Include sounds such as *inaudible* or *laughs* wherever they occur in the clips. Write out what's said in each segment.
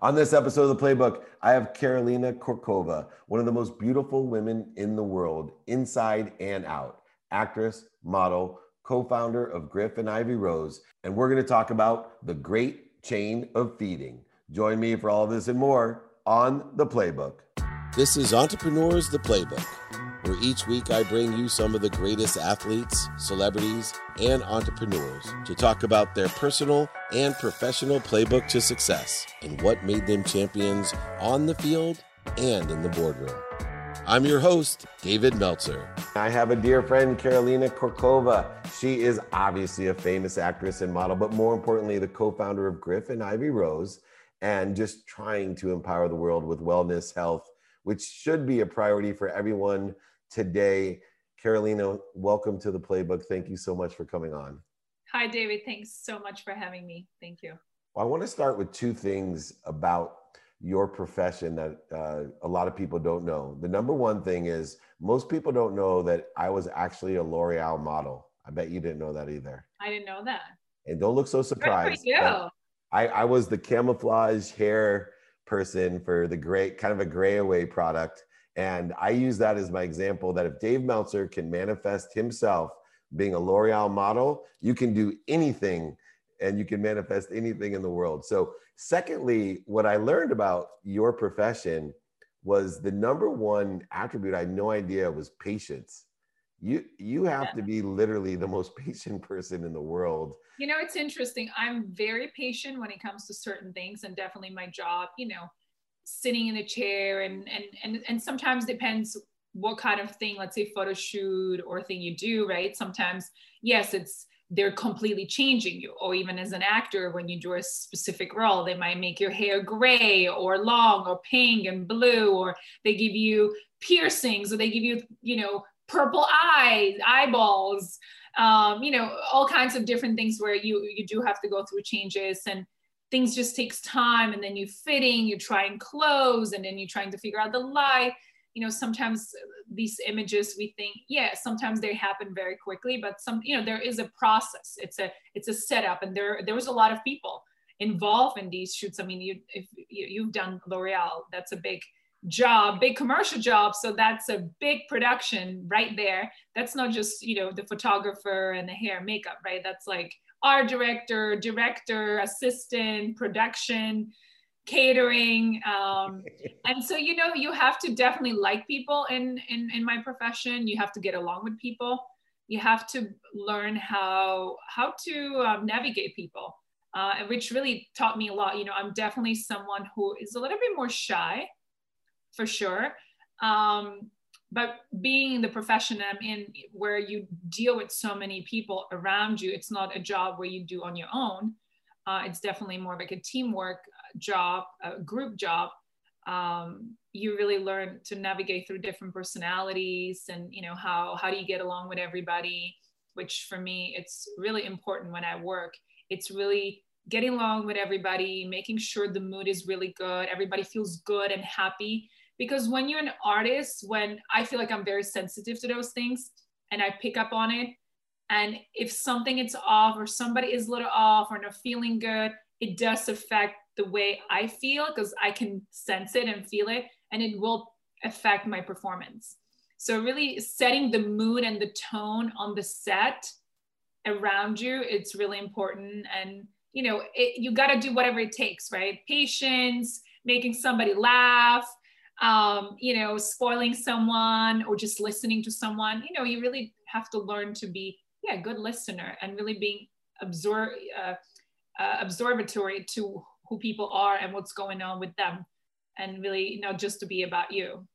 On this episode of the Playbook, I have Karolina Kurkova, one of the most beautiful women in the world, inside and out. Actress, model, co founder of Gryph and Ivy Rose. And we're going to talk about the great chain of feeding. Join me for all of this and more on the Playbook. This is Entrepreneurs the Playbook where each week I bring you some of the greatest athletes, celebrities, and entrepreneurs to talk about their personal and professional playbook to success and what made them champions on the field and in the boardroom. I'm your host, David Meltzer. I have a dear friend, Karolina Kurkova. She is obviously a famous actress and model, but more importantly, the co founder of Gryph and Ivy Rose, and just trying to empower the world with wellness, health, which should be a priority for everyone today. Karolina, welcome to the playbook. Thank you so much for coming on. Hi, David. Thanks so much for having me. Thank you. Well, I want to start with two things about your profession that uh, a lot of people don't know. The number one thing is most people don't know that I was actually a L'Oreal model. I bet you didn't know that either. I didn't know that. And don't look so surprised. Good for you. I, I was the camouflage hair person for the gray, kind of a gray away product. And I use that as my example that if Dave Meltzer can manifest himself being a L'Oreal model, you can do anything and you can manifest anything in the world. So, secondly, what I learned about your profession was the number one attribute I had no idea was patience. You you have yeah. to be literally the most *laughs* patient person in the world. You know, it's interesting. I'm very patient when it comes to certain things and definitely my job, you know, sitting in a chair and and and, and sometimes depends what kind of thing let's say photo shoot or thing you do right sometimes yes it's they're completely changing you or even as an actor when you do a specific role they might make your hair gray or long or pink and blue or they give you piercings or they give you you know purple eyes eyeballs um, you know all kinds of different things where you you do have to go through changes and things just takes time and then you fitting you're trying clothes and then you're trying to figure out the light you know sometimes these images we think yeah sometimes they happen very quickly but some you know there is a process. It's a it's a setup and there there was a lot of people involved in these shoots. I mean you if you, have done l'oreal that's a big job big commercial job so that's a big production right there that's not just you know the photographer and the hair makeup right that's like art director, director, assistant, production, catering. Um, *laughs* and so, you know, you have to definitely like people in, in, in my profession. You have to get along with people. You have to learn how, how to um, navigate people, uh, which really taught me a lot. You know, I'm definitely someone who is a little bit more shy for sure. Um, but being in the profession I'm in, where you deal with so many people around you, it's not a job where you do on your own. Uh, it's definitely more like a teamwork job, a group job. Um, you really learn to navigate through different personalities and you know how how do you get along with everybody which for me it's really important when i work it's really getting along with everybody making sure the mood is really good everybody feels good and happy because when you're an artist when i feel like i'm very sensitive to those things and i pick up on it and if something is off or somebody is a little off or not feeling good it does affect the way i feel because i can sense it and feel it and it will affect my performance. So really setting the mood and the tone on the set around you it's really important. And you know it, you got to do whatever it takes right? Patience making somebody laugh um, you know, spoiling someone or just listening to someone. You know, you really have to learn to be, yeah, a good listener and really being absor- uh, uh, observatory to who people are and what's going on with them, and really, you know, just to be about you.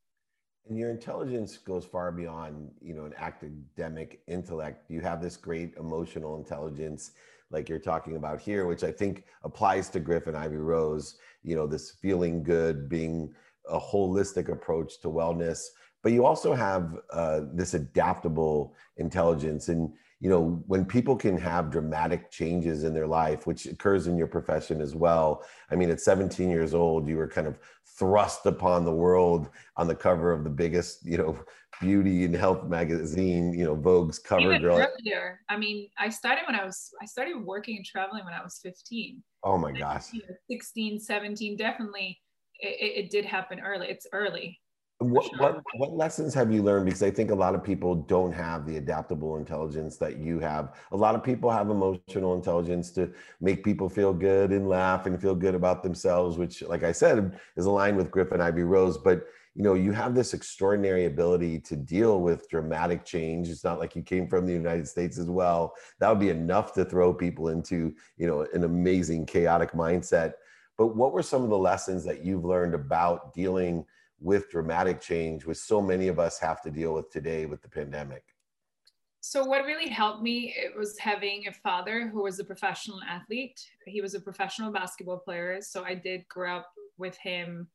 And your intelligence goes far beyond, you know, an academic intellect. You have this great emotional intelligence, like you're talking about here, which I think applies to Gryph and Ivy Rose. You know, this feeling good, being a holistic approach to wellness but you also have uh, this adaptable intelligence and you know, when people can have dramatic changes in their life, which occurs in your profession as well. I mean, at 17 years old, you were kind of thrust upon the world on the cover of the biggest, you know, beauty and health magazine, you know, Vogue's cover Even girl. Earlier. I mean, I started when I was, I started working and traveling when I was 15. Oh my gosh. 16, 17, definitely. It, it, did happen early. It's early. What, sure. what, what lessons have you learned? Because I think a lot of people don't have the adaptable intelligence that you have. A lot of people have emotional intelligence to make people feel good and laugh and feel good about themselves, which, like I said, is aligned with Gryph and Ivy Rose. But you know, you have this extraordinary ability to deal with dramatic change. It's not like you came from the United States as well. That would be enough to throw people into, you know, an amazing chaotic mindset. But what were some of the lessons that you've learned about dealing with dramatic change, which so many of us have to deal with today with the pandemic? So what really helped me it was having a father who was a professional athlete. He was a professional basketball player, so I did grow up with him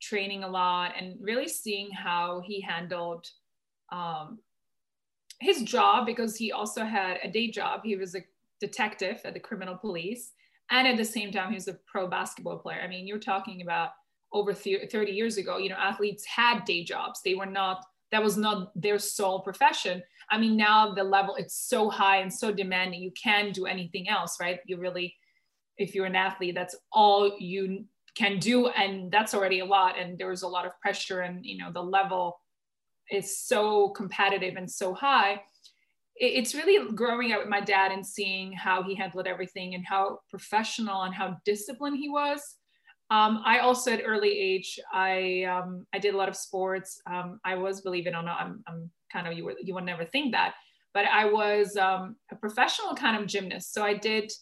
training a lot and really seeing how he handled um, his job because he also had a day job. He was a detective at the criminal police. And at the same time, he was a pro basketball player. I mean, you're talking about over 30 years ago, you know, athletes had day jobs. They were not, that was not their sole profession. I mean, now the level, it's so high and so demanding, you can't do anything else, right? You really, if you're an athlete, that's all you can do and that's already a lot and there's a lot of pressure and you know the level is so competitive and so high it's really growing up with my dad and seeing how he handled everything and how professional and how disciplined he was um, I also at early age, I um, I did a lot of sports. Um, I was, believe it or not, I'm, I'm kind of you would you would never think that, but I was um, a professional kind of gymnast. So I did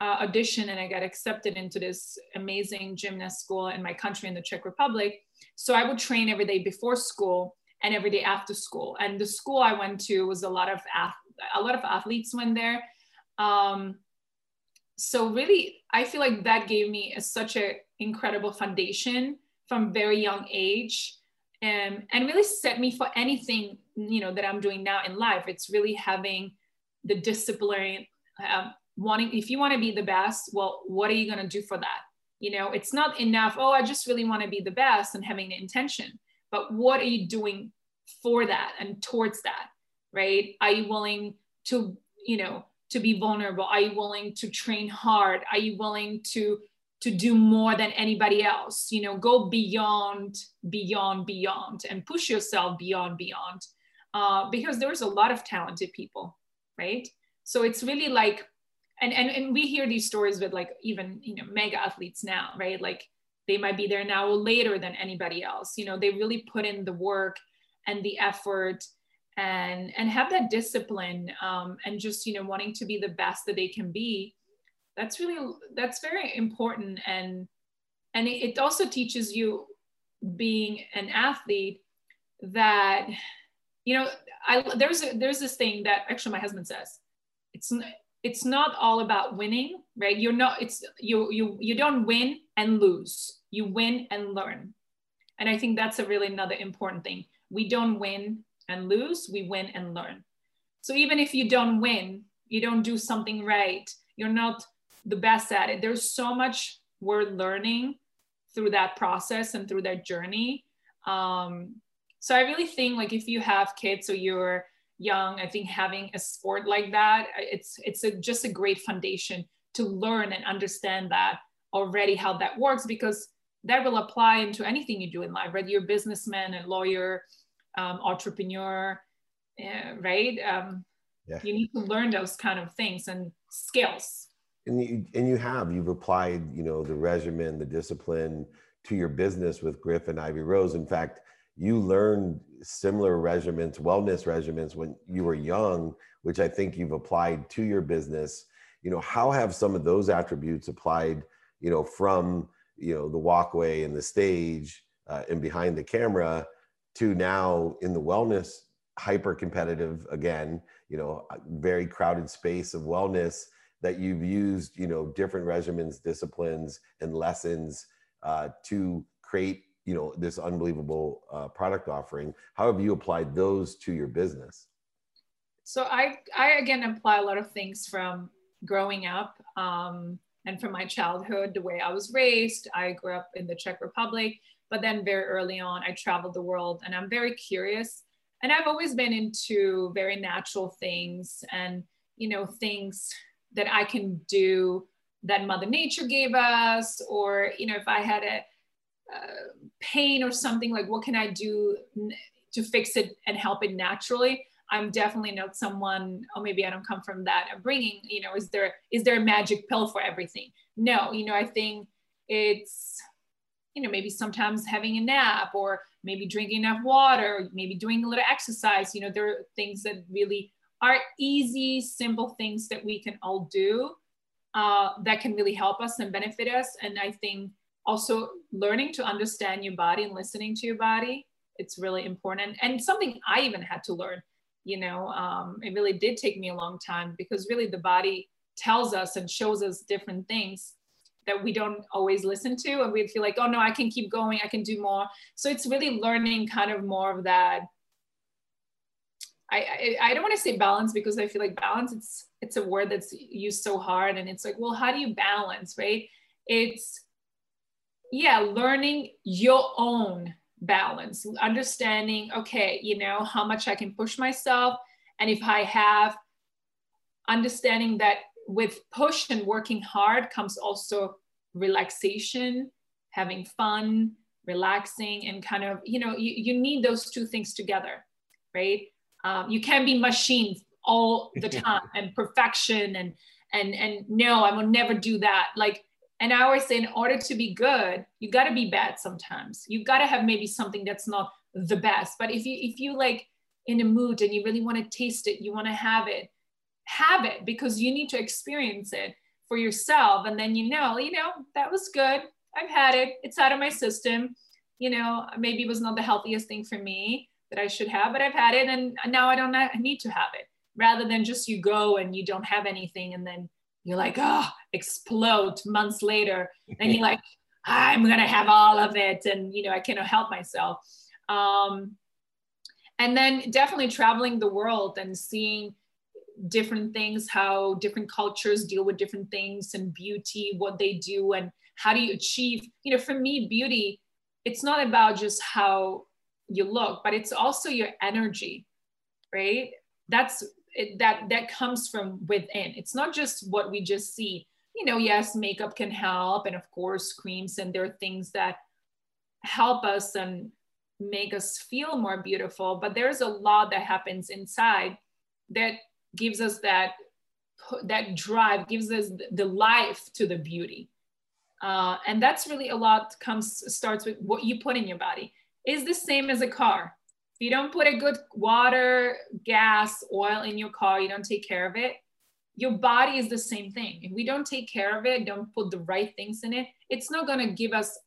uh, audition and I got accepted into this amazing gymnast school in my country in the Czech Republic. So I would train every day before school and every day after school. And the school I went to was a lot of a lot of athletes went there. Um, so really, I feel like that gave me a, such an incredible foundation from very young age, and um, and really set me for anything you know that I'm doing now in life. It's really having the discipline. Um, wanting if you want to be the best well what are you going to do for that you know it's not enough oh i just really want to be the best and having the intention but what are you doing for that and towards that right? Are you willing to you know to be vulnerable? Are you willing to train hard? Are you willing to to do more than anybody else? You know go beyond beyond beyond and push yourself beyond beyond. Uh, because there's a lot of talented people right? So it's really like and, and and we hear these stories with like even you know mega athletes now right? Like they might be there now or later than anybody else. You know they really put in the work and the effort and and have that discipline um, and just you know wanting to be the best that they can be that's really that's very important. And and it also teaches you being an athlete that you know I, there's a, there's this thing that actually my husband says it's it's not all about winning right? You're not it's you you you don't win and lose. You win and learn. And i think that's a really another important thing we don't win and lose we win and learn. So even if you don't win you don't do something right you're not the best at it. There's so much we're learning through that process and through that journey. Um, so i really think like if you have kids or you're young i think having a sport like that it's it's a, just a great foundation to learn and understand that already how that works because that will apply into anything you do in life whether you're a businessman a lawyer um, entrepreneur uh, right um, yeah. you need to learn those kind of things and skills and you, and you have you've applied you know the regimen the discipline to your business with Gryph and ivy rose in fact you learned similar regimens, wellness regimens when you were young, which I think you've applied to your business. You know, how have some of those attributes applied, you know, from, you know, the walkway and the stage uh, and behind the camera to now in the wellness hyper competitive again, you know, very crowded space of wellness that you've used, you know, different regimens, disciplines, and lessons uh, to create you know this unbelievable uh, product offering. How have you applied those to your business? So I, I again apply a lot of things from growing up um, and from my childhood, the way I was raised. I grew up in the Czech Republic, but then very early on, I traveled the world and I'm very curious. And I've always been into very natural things and, you know, things that I can do that Mother Nature gave us, or, you know, if I had a, pain or something, like what can I do to fix it and help it naturally? I'm definitely not someone, or maybe I don't come from that upbringing. You know, is there is there a magic pill for everything? No, you know, I think it's, you know, maybe sometimes having a nap or maybe drinking enough water, maybe doing a little exercise. You know, there are things that really are easy, simple things that we can all do uh, that can really help us and benefit us. And I think also learning to understand your body and listening to your body, it's really important. And something I even had to learn you know um, it really did take me a long time because really the body tells us and shows us different things that we don't always listen to and we feel like oh no i can keep going i can do more so it's really learning kind of more of that I, I, I don't want to say balance because I feel like balance it's it's a word that's used so hard and it's like well how do you balance right it's yeah learning your own balance, understanding, okay, you know, how much I can push myself. And if I have understanding that with push and working hard comes also relaxation, having fun, relaxing, and kind of, you know, you, you need those two things together, right? Um, you can't be machines all the *laughs* time and perfection and and and no, I will never do that. Like and I always say, in order to be good, you got to be bad sometimes. You got to have maybe something that's not the best. But if you if you like in a mood and you really want to taste it, you want to have it, have it because you need to experience it for yourself. And then you know, you know, that was good. I've had it. It's out of my system. You know, maybe it was not the healthiest thing for me that I should have, but I've had it, and now I don't need to have it. Rather than just you go and you don't have anything, and then you're like, oh, explode months later. And you're like, *laughs* I'm going to have all of it. And, you know, I cannot help myself. Um, and then definitely traveling the world and seeing different things, how different cultures deal with different things and beauty, what they do, and how do you achieve. You know, for me, beauty, it's not about just how you look, but it's also your energy, right? That's it, that that comes from within it's not just what we just see you know yes makeup can help and of course creams and there are things that help us and make us feel more beautiful but there's a lot that happens inside that gives us that that drive gives us the life to the beauty. Uh, and that's really a lot comes starts with what you put in your body. Is the same as a car. If you don't put a good water, gas, oil in your car, you don't take care of it, your body is the same thing. If we don't take care of it, don't put the right things in it, it's not going to give us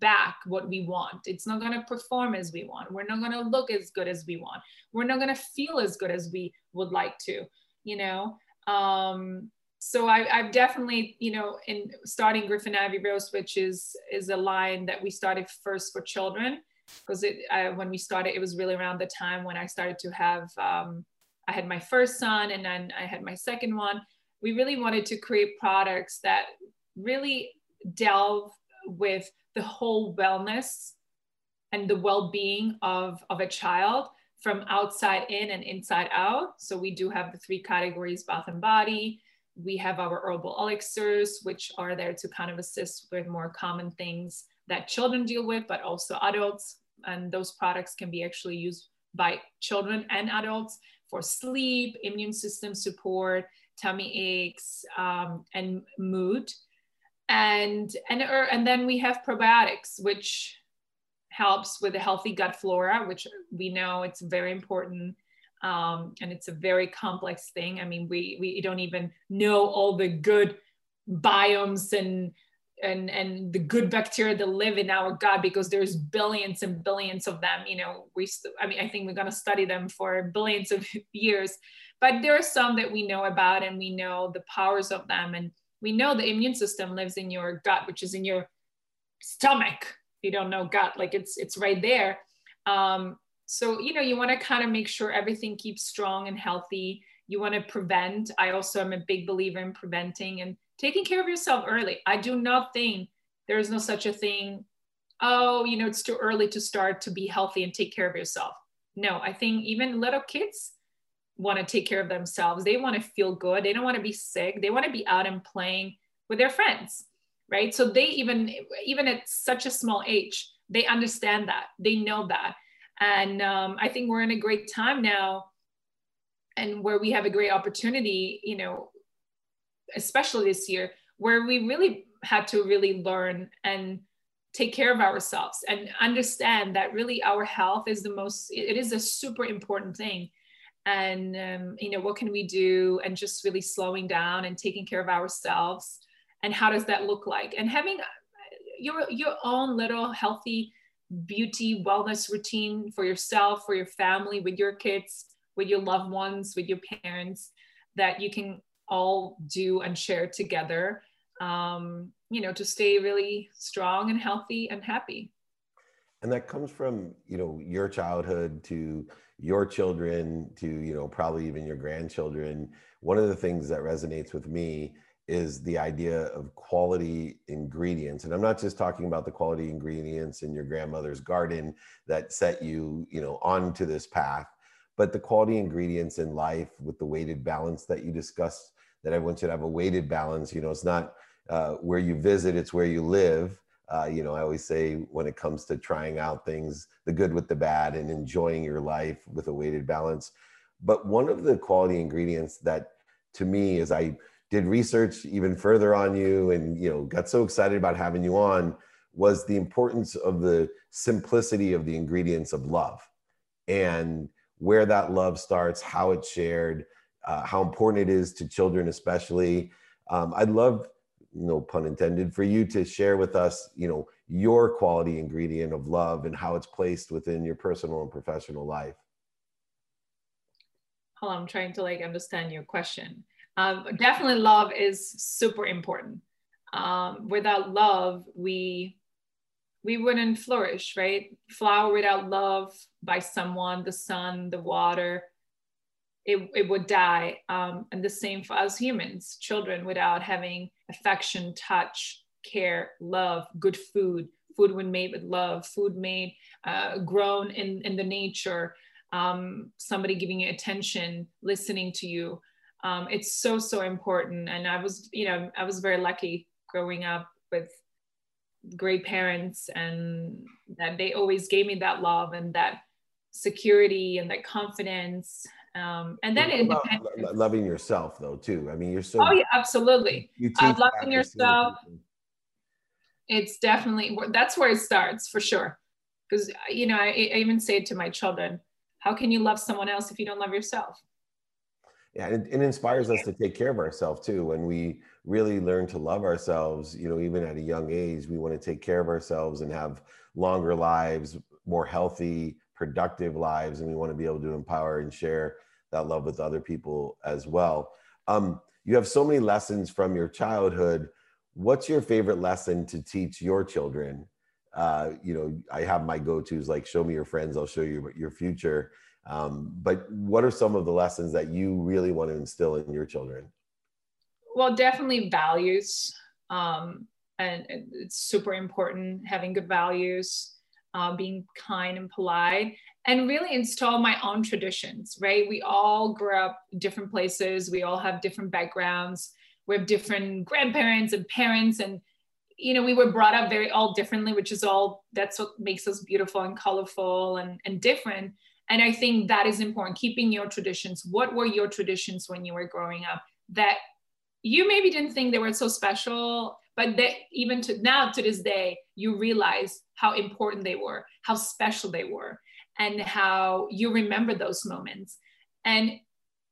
back what we want. It's not going to perform as we want. We're not going to look as good as we want. We're not going to feel as good as we would like to, you know? Um, so I, have definitely, you know, in starting Gryph and Ivy Rose, which is is a line that we started first for children because it uh, when we started it was really around the time when i started to have um, i had my first son and then i had my second one we really wanted to create products that really delve with the whole wellness and the well-being of, of a child from outside in and inside out so we do have the three categories bath and body we have our herbal elixirs which are there to kind of assist with more common things that children deal with, but also adults. And those products can be actually used by children and adults for sleep, immune system support, tummy aches, um, and mood. And, and, er, and then we have probiotics, which helps with a healthy gut flora, which we know it's very important. Um, and it's a very complex thing. I mean, we, we don't even know all the good biomes and and and the good bacteria that live in our gut because there's billions and billions of them you know we i mean i think we're going to study them for billions of *laughs* years but there are some that we know about and we know the powers of them and we know the immune system lives in your gut which is in your stomach. If you don't know gut like it's it's right there. Um, so you know you want to kind of make sure everything keeps strong and healthy. You want to prevent i also am a big believer in preventing and taking care of yourself early. I do not think there is no such a thing oh you know it's too early to start to be healthy and take care of yourself. No i think even little kids want to take care of themselves. They want to feel good. They don't want to be sick. They want to be out and playing with their friends right? So they even even at such a small age they understand that. They know that. And um, i think we're in a great time now and where we have a great opportunity you know especially this year where we really had to really learn and take care of ourselves and understand that really our health is the most it is a super important thing and um, you know what can we do? And just really slowing down and taking care of ourselves. And how does that look like? And having uh, your your own little healthy beauty wellness routine for yourself for your family with your kids with your loved ones with your parents that you can all do and share together um, you know to stay really strong and healthy and happy and that comes from you know your childhood to your children to you know probably even your grandchildren. One of the things that resonates with me is the idea of quality ingredients. And i'm not just talking about the quality ingredients in your grandmother's garden that set you you know onto this path but the quality ingredients in life with the weighted balance that you discussed that everyone should have a weighted balance. You know it's not uh, where you visit it's where you live uh, you know i always say when it comes to trying out things the good with the bad and enjoying your life with a weighted balance. But one of the quality ingredients that to me as i did research even further on you and you know got so excited about having you on was the importance of the simplicity of the ingredients of love and where that love starts how it's shared uh, how important it is to children especially. Um, i'd love no pun intended for you to share with us you know your quality ingredient of love and how it's placed within your personal and professional life. On i'm trying to like understand your question. Um, definitely love is super important. Um, without love we we wouldn't flourish right? Flower without love by someone the sun the water it, it would die um, and the same for us humans children without having affection touch care love good food food when made with love food made uh, grown in, in the nature um, somebody giving you attention listening to you. Um, it's so so important and i was you know i was very lucky growing up with great parents and that they always gave me that love and that security and that confidence um, and then independence. loving yourself though too. I mean you're so oh yeah absolutely. you uh, loving yourself. it's definitely that's where it starts for sure. Because you know I, I even say it to my children how can you love someone else if you don't love yourself? Yeah it, it inspires us to take care of ourselves too. When we really learn to love ourselves you know even at a young age we want to take care of ourselves and have longer lives more healthy productive lives and we want to be able to empower and share that love with other people as well um, you have so many lessons from your childhood what's your favorite lesson to teach your children uh, you know i have my go-to's like show me your friends i'll show you your future um, but what are some of the lessons that you really want to instill in your children? Well, definitely values. Um, and it's super important having good values, uh, being kind and polite, and really install my own traditions, right? We all grew up different places, we all have different backgrounds, we have different grandparents and parents, and you know, we were brought up very all differently, which is all that's what makes us beautiful and colorful and, and different. And i think that is important keeping your traditions. What were your traditions when you were growing up that you maybe didn't think they were so special but that even to now to this day you realize how important they were how special they were and how you remember those moments. And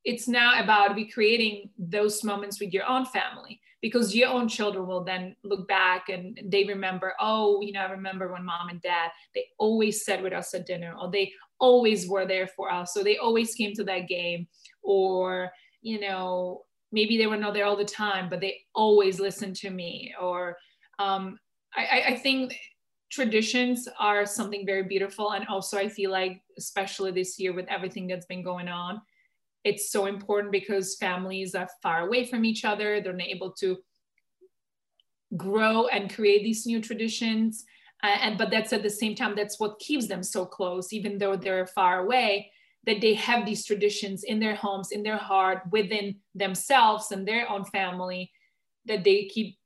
it's now about recreating those moments with your own family because your own children will then look back and they remember oh you know i remember when mom and dad they always sat with us at dinner or they always were there for us so they always came to that game or you know maybe they were not there all the time but they always listened to me or um, I, I think traditions are something very beautiful. And also, I feel like, especially this year with everything that's been going on, it's so important because families are far away from each other. They're not able to grow and create these new traditions. Uh, and but that's at the same time that's what keeps them so close, even though they're far away. That they have these traditions in their homes, in their heart, within themselves and their own family, that they keep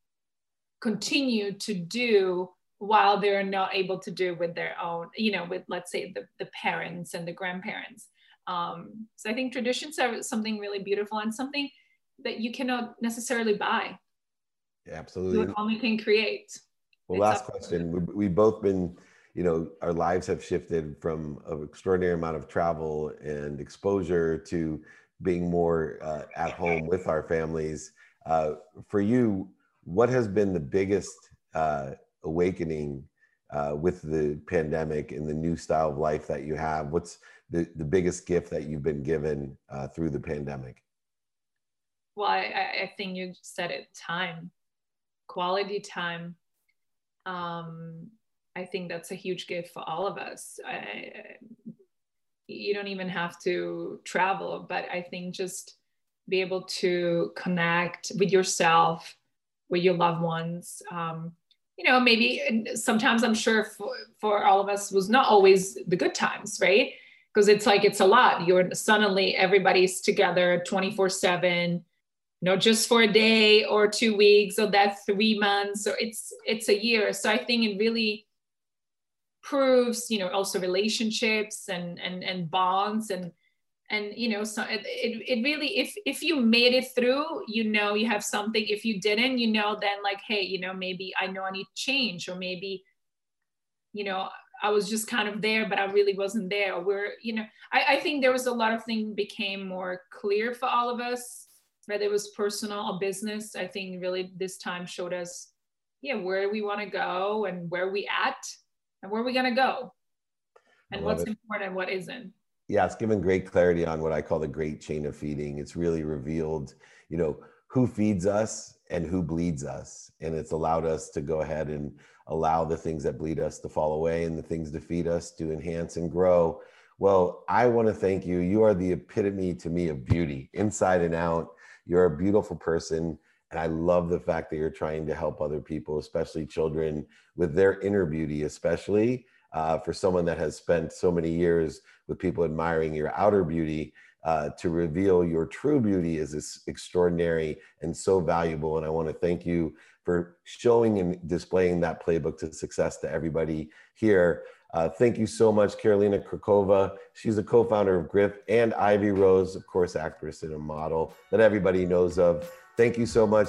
continue to do while they're not able to do with their own, you know, with let's say the, the parents and the grandparents. Um, so I think traditions are something really beautiful and something that you cannot necessarily buy. Yeah, absolutely. You only can create. Well, last question. We, we've both been, you know, our lives have shifted from an extraordinary amount of travel and exposure to being more uh, at home with our families. Uh, for you, what has been the biggest uh, awakening uh, with the pandemic and the new style of life that you have? What's the, the biggest gift that you've been given uh, through the pandemic? Well, I, I think you said it time, quality time. Um, I think that's a huge gift for all of us. I, you don't even have to travel, but I think just be able to connect with yourself, with your loved ones. Um, you know, maybe sometimes I'm sure for, for all of us was not always the good times, right? because it's like it's a lot you're suddenly everybody's together 24 7 not just for a day or two weeks or that three months so it's it's a year so i think it really proves you know also relationships and and and bonds and and you know so it, it, it really if if you made it through you know you have something if you didn't you know then like hey you know maybe i know i need change or maybe you know I was just kind of there, but I really wasn't there. We're, you know, I, I think there was a lot of things became more clear for all of us, whether it was personal or business. I think really this time showed us, yeah, where we want to go and where we at and where we going to go and what's it. important and what isn't. Yeah, it's given great clarity on what I call the great chain of feeding. It's really revealed, you know, who feeds us and who bleeds us. And it's allowed us to go ahead and allow the things that bleed us to fall away and the things to feed us to enhance and grow. Well, I want to thank you. You are the epitome to me of beauty, inside and out. You're a beautiful person. And I love the fact that you're trying to help other people, especially children, with their inner beauty, especially uh, for someone that has spent so many years with people admiring your outer beauty. Uh, to reveal your true beauty is extraordinary and so valuable. And I want to thank you for showing and displaying that playbook to success to everybody here. Uh, thank you so much, Karolina Kurkova. She's a co-founder of Gryph and Ivy Rose, of course, actress and a model that everybody knows of. Thank you so much.